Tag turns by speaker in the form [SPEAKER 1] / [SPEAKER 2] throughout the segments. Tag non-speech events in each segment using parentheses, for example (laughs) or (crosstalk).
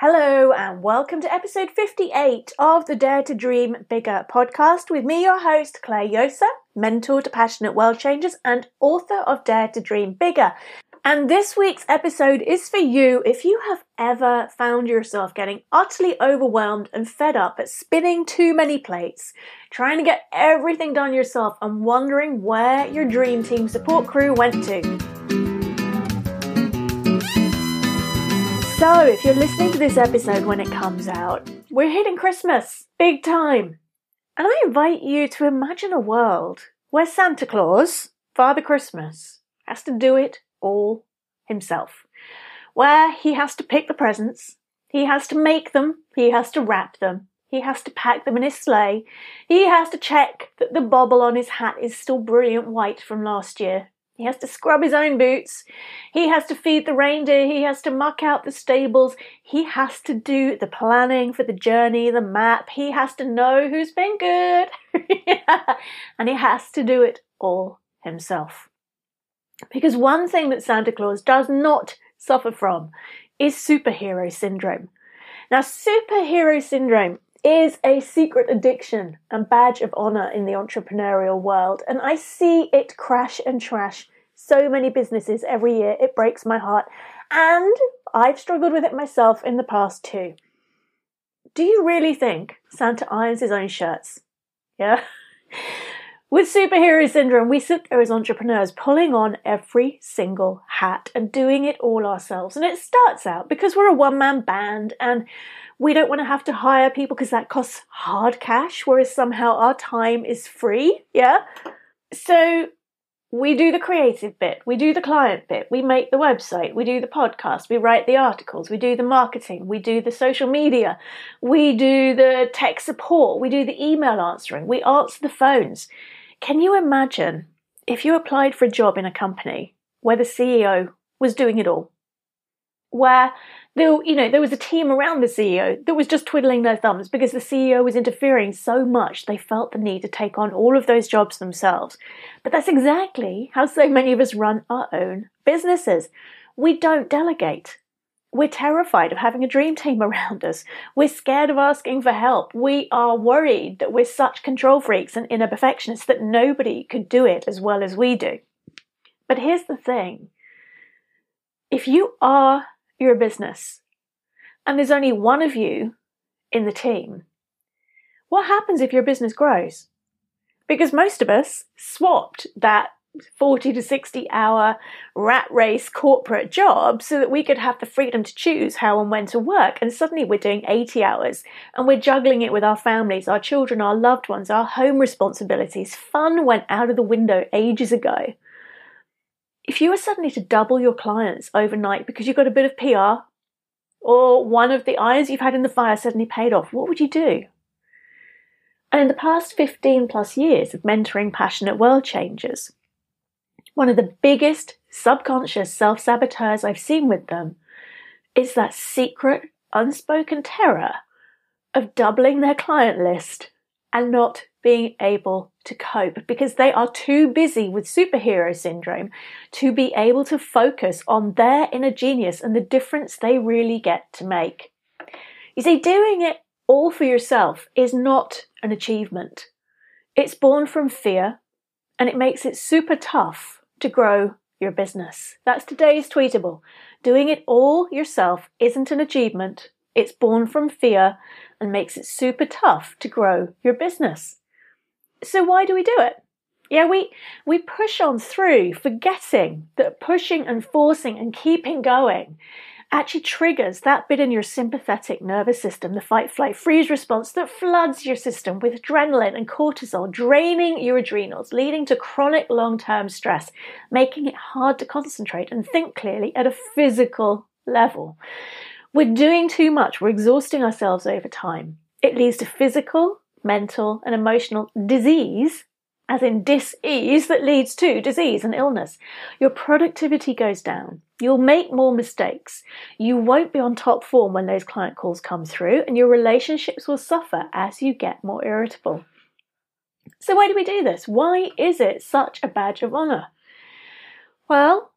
[SPEAKER 1] Hello, and welcome to episode 58 of the Dare to Dream Bigger podcast with me, your host, Clare Josa, mentor to passionate world changers and author of Dare to Dream Bigger. And this week's episode is for you if you have ever found yourself getting utterly overwhelmed and fed up at spinning too many plates, trying to get everything done yourself, and wondering where your dream team support crew went to. So, if you're listening to this episode when it comes out, we're hitting Christmas, big time. And I invite you to imagine a world where Santa Claus, Father Christmas, has to do it all himself. Where he has to pick the presents, he has to make them, he has to wrap them, he has to pack them in his sleigh, he has to check that the bobble on his hat is still brilliant white from last year, he has to scrub his own boots. He has to feed the reindeer. He has to muck out the stables. He has to do the planning for the journey, the map. He has to know who's been good. (laughs) and he has to do it all himself. Because one thing that Santa Claus does not suffer from is superhero syndrome. Now, superhero syndrome is a secret addiction and badge of honor in the entrepreneurial world. And I see it crash and trash so many businesses every year. It breaks my heart. And I've struggled with it myself in the past too. Do you really think Santa irons his own shirts? Yeah. (laughs) With superhero syndrome, we sit there as entrepreneurs pulling on every single hat and doing it all ourselves. And it starts out because we're a one man band and we don't want to have to hire people because that costs hard cash, whereas somehow our time is free. Yeah. So we do the creative bit, we do the client bit, we make the website, we do the podcast, we write the articles, we do the marketing, we do the social media, we do the tech support, we do the email answering, we answer the phones. Can you imagine if you applied for a job in a company where the CEO was doing it all? Where there, you know, there was a team around the CEO that was just twiddling their thumbs because the CEO was interfering so much they felt the need to take on all of those jobs themselves. But that's exactly how so many of us run our own businesses. We don't delegate. We're terrified of having a dream team (laughs) around us. We're scared of asking for help. We are worried that we're such control freaks and inner perfectionists that nobody could do it as well as we do. But here's the thing if you are your business and there's only one of you in the team, what happens if your business grows? Because most of us swapped that 40 to 60 hour rat race corporate job so that we could have the freedom to choose how and when to work. And suddenly we're doing 80 hours and we're juggling it with our families, our children, our loved ones, our home responsibilities. Fun went out of the window ages ago. If you were suddenly to double your clients overnight because you got a bit of PR or one of the irons you've had in the fire suddenly paid off, what would you do? And in the past 15 plus years of mentoring passionate world changers, one of the biggest subconscious self saboteurs I've seen with them is that secret, unspoken terror of doubling their client list and not being able to cope because they are too busy with superhero syndrome to be able to focus on their inner genius and the difference they really get to make. You see, doing it all for yourself is not an achievement. It's born from fear and it makes it super tough to grow your business. That's today's tweetable. Doing it all yourself isn't an achievement. It's born from fear and makes it super tough to grow your business. So why do we do it? Yeah, we, we push on through, forgetting that pushing and forcing and keeping going actually triggers that bit in your sympathetic nervous system, the fight, flight, freeze response that floods your system with adrenaline and cortisol, draining your adrenals, leading to chronic long term stress, making it hard to concentrate and think clearly at a physical level. We're doing too much, we're exhausting ourselves over time. It leads to physical, mental, and emotional disease, as in dis-ease that leads to disease and illness. Your productivity goes down. You'll make more mistakes. You won't be on top form when those client calls come through, and your relationships will suffer as you get more irritable. So, why do we do this? Why is it such a badge of honour? Well,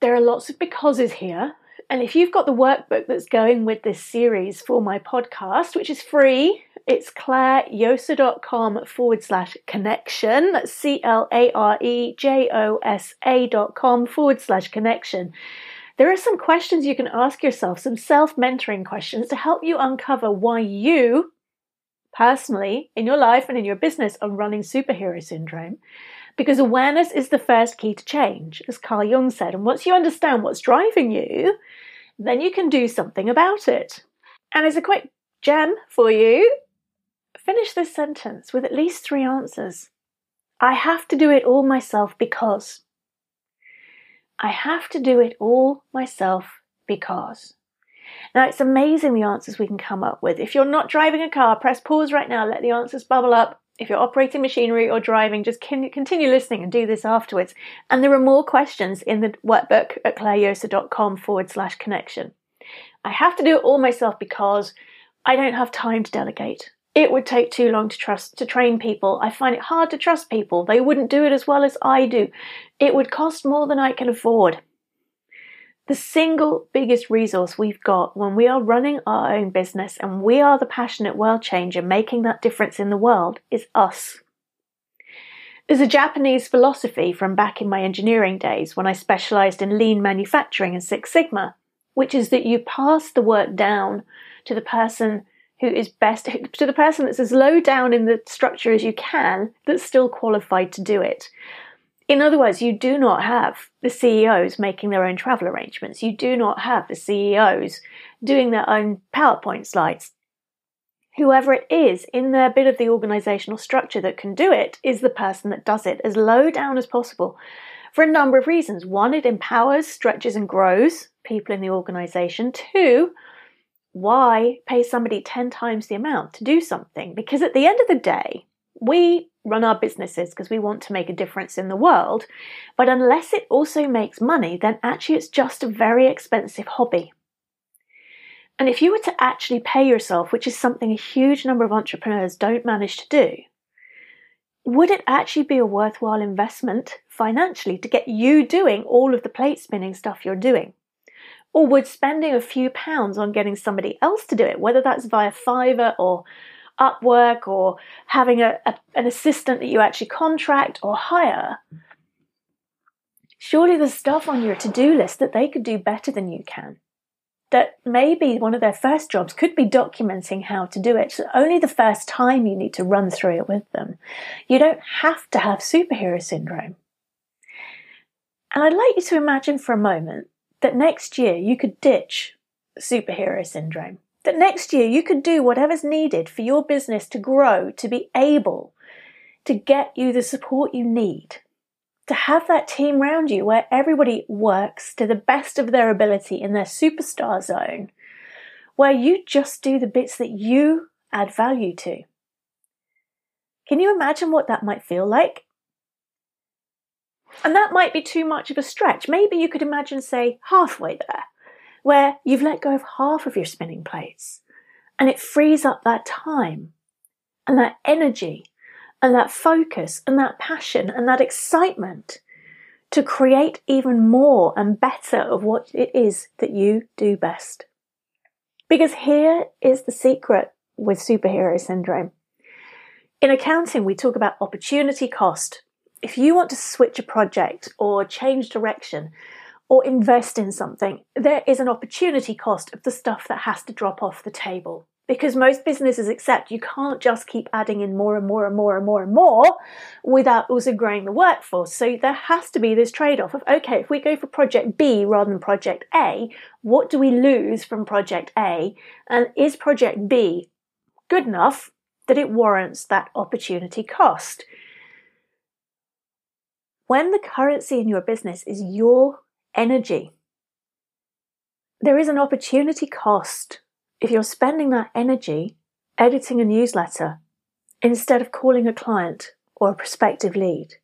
[SPEAKER 1] there are lots of becauses here, And if you've got the workbook that's going with this series for my podcast, which is free, it's clarejosa.com forward slash connection. C L A R E J O S A dot com forward slash connection. There are some questions you can ask yourself, some self mentoring questions to help you uncover why you, personally, in your life and in your business, are running superhero syndrome. Because awareness is the first key to change, as Carl Jung said. And once you understand what's driving you, then you can do something about it. And as a quick gem for you, finish this sentence with at least three answers. I have to do it all myself because. I have to do it all myself because. Now, it's amazing the answers we can come up with. If you're not driving a car, press pause right now, let the answers bubble up. If you're operating machinery or driving, just continue listening and do this afterwards. And there are more questions in the workbook at clarejosa.com forward slash connection. I have to do it all myself because I don't have time to delegate. It would take too long to trust to train people. I find it hard to trust people. They wouldn't do it as well as I do. It would cost more than I can afford. The single biggest resource we've got when we are running our own business and we are the passionate world changer making that difference in the world is us. There's a Japanese philosophy from back in my engineering days when I specialized in lean manufacturing and Six Sigma, which is that you pass the work down to the person who is best, to the person that's as low down in the structure as you can that's still qualified to do it. In other words, you do not have the CEOs making their own travel arrangements. You do not have the CEOs doing their own PowerPoint slides. Whoever it is in their bit of the organizational structure that can do it is the person that does it as low down as possible for a number of reasons. One, it empowers, stretches, and grows people in the organization. Two, why pay somebody 10 times the amount to do something? Because at the end of the day, we run our businesses because we want to make a difference in the world. But unless it also makes money, then actually it's just a very expensive hobby. And if you were to actually pay yourself, which is something a huge number of entrepreneurs don't manage to do, would it actually be a worthwhile investment financially to get you doing all of the plate spinning stuff you're doing? Or would spending a few pounds on getting somebody else to do it, whether that's via Fiverr or Upwork or having a, a, an assistant that you actually contract or hire, surely there's stuff on your to do list that they could do better than you can. That maybe one of their first jobs could be documenting how to do it. So only the first time you need to run through it with them. You don't have to have superhero syndrome. And I'd like you to imagine for a moment that next year you could ditch superhero syndrome that next year you could do whatever's needed for your business to grow, to be able to get you the support you need, to have that team around you where everybody works to the best of their ability in their superstar zone, where you just do the bits that you add value to. Can you imagine what that might feel like? And that might be too much of a stretch. Maybe you could imagine, say, halfway there where you've let go of half of your spinning plates and it frees up that time and that energy and that focus and that passion and that excitement to create even more and better of what it is that you do best. Because here is the secret with superhero syndrome. In accounting, we talk about opportunity cost. If you want to switch a project or change direction, or invest in something, there is an opportunity cost of the stuff that has to drop off the table. Because most businesses accept you can't just keep adding in more and more and more and more and more without also growing the workforce. So there has to be this trade off of okay, if we go for project B rather than project A, what do we lose from project A? And is project B good enough that it warrants that opportunity cost? When the currency in your business is your energy. There is an opportunity cost if you're spending that energy editing a newsletter instead of calling a client or a prospective lead.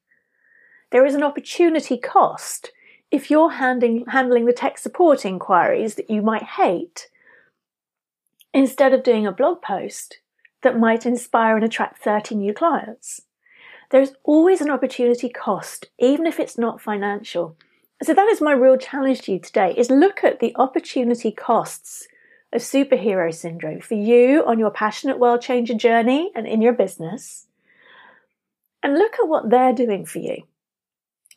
[SPEAKER 1] There is an opportunity cost if you're handling, handling the tech support inquiries that you might hate instead of doing a blog post that might inspire and attract 30 new clients. There's always an opportunity cost, even if it's not financial. So that is my real challenge to you today is look at the opportunity costs of superhero syndrome for you on your passionate world changer journey and in your business. And look at what they're doing for you.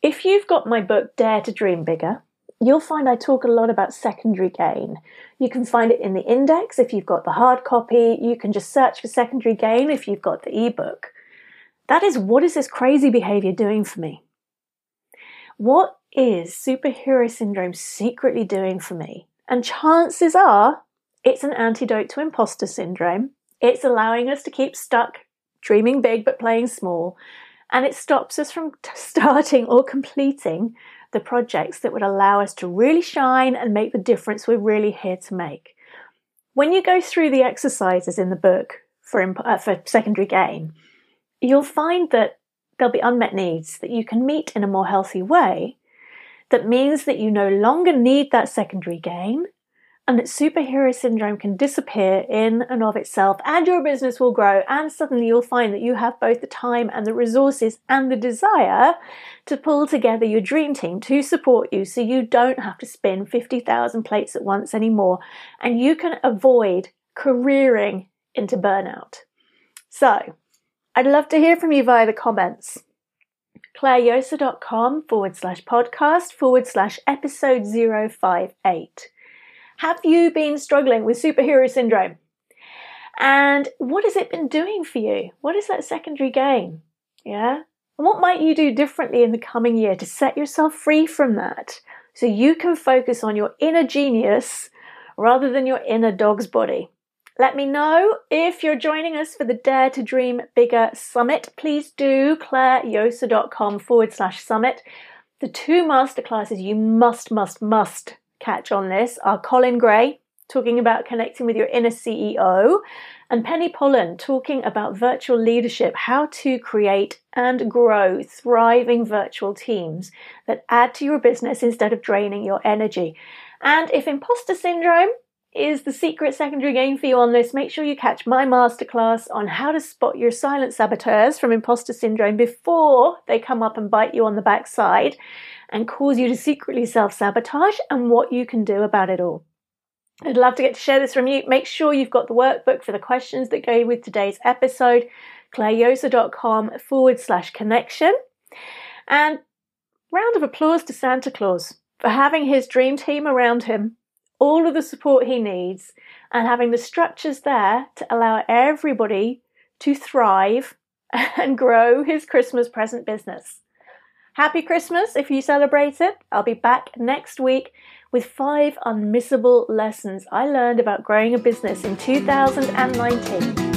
[SPEAKER 1] If you've got my book, Dare to Dream Bigger, you'll find I talk a lot about secondary gain. You can find it in the index if you've got the hard copy. You can just search for secondary gain if you've got the ebook. That is what is this crazy behavior doing for me? What is superhero syndrome secretly doing for me? And chances are it's an antidote to imposter syndrome. It's allowing us to keep stuck dreaming big but playing small. And it stops us from t- (laughs) starting or completing the projects that would allow us to really shine and make the difference we're really here to make. When you go through the exercises in the book for, imp- uh, for secondary gain, you'll find that there'll be unmet needs that you can meet in a more healthy way. That means that you no longer need that secondary gain and that superhero syndrome can disappear in and of itself and your business will grow and suddenly you'll find that you have both the time and the resources and the desire to pull together your dream team to support you so you don't have to spin 50,000 plates at once anymore and you can avoid careering into burnout. So, I'd love to hear from you via the comments. ClareJosa.com forward slash podcast forward slash episode 058. Have you been struggling with superhero syndrome? And what has it been doing for you? What is that secondary gain? Yeah? And what might you do differently in the coming year to set yourself free from that so you can focus on your inner genius rather than your inner dog's body? Let me know if you're joining us for the Dare to Dream Bigger Summit. Please do clarejosa.com forward slash summit. The two masterclasses you must, must, must catch on this are Colin Gray talking about connecting with your inner CEO and Penny Pullan talking about virtual leadership, how to create and grow thriving virtual teams that add to your business instead of draining your energy. And if imposter syndrome is the secret secondary gain for you on this, make sure you catch my masterclass on how to spot your silent saboteurs from imposter syndrome before they come up and bite you on the backside and cause you to secretly self sabotage and what you can do about it all. I'd love to get to share this from you. Make sure you've got the workbook for the questions that go with today's episode, clarejosa.com forward slash connection. And round of applause to Santa Claus for having his dream team around him all of the support he needs and having the structures there to allow everybody to thrive (laughs) and grow his Christmas present business. Happy Christmas if you celebrate it. I'll be back next week with five unmissable lessons I learned about growing a business in 2019.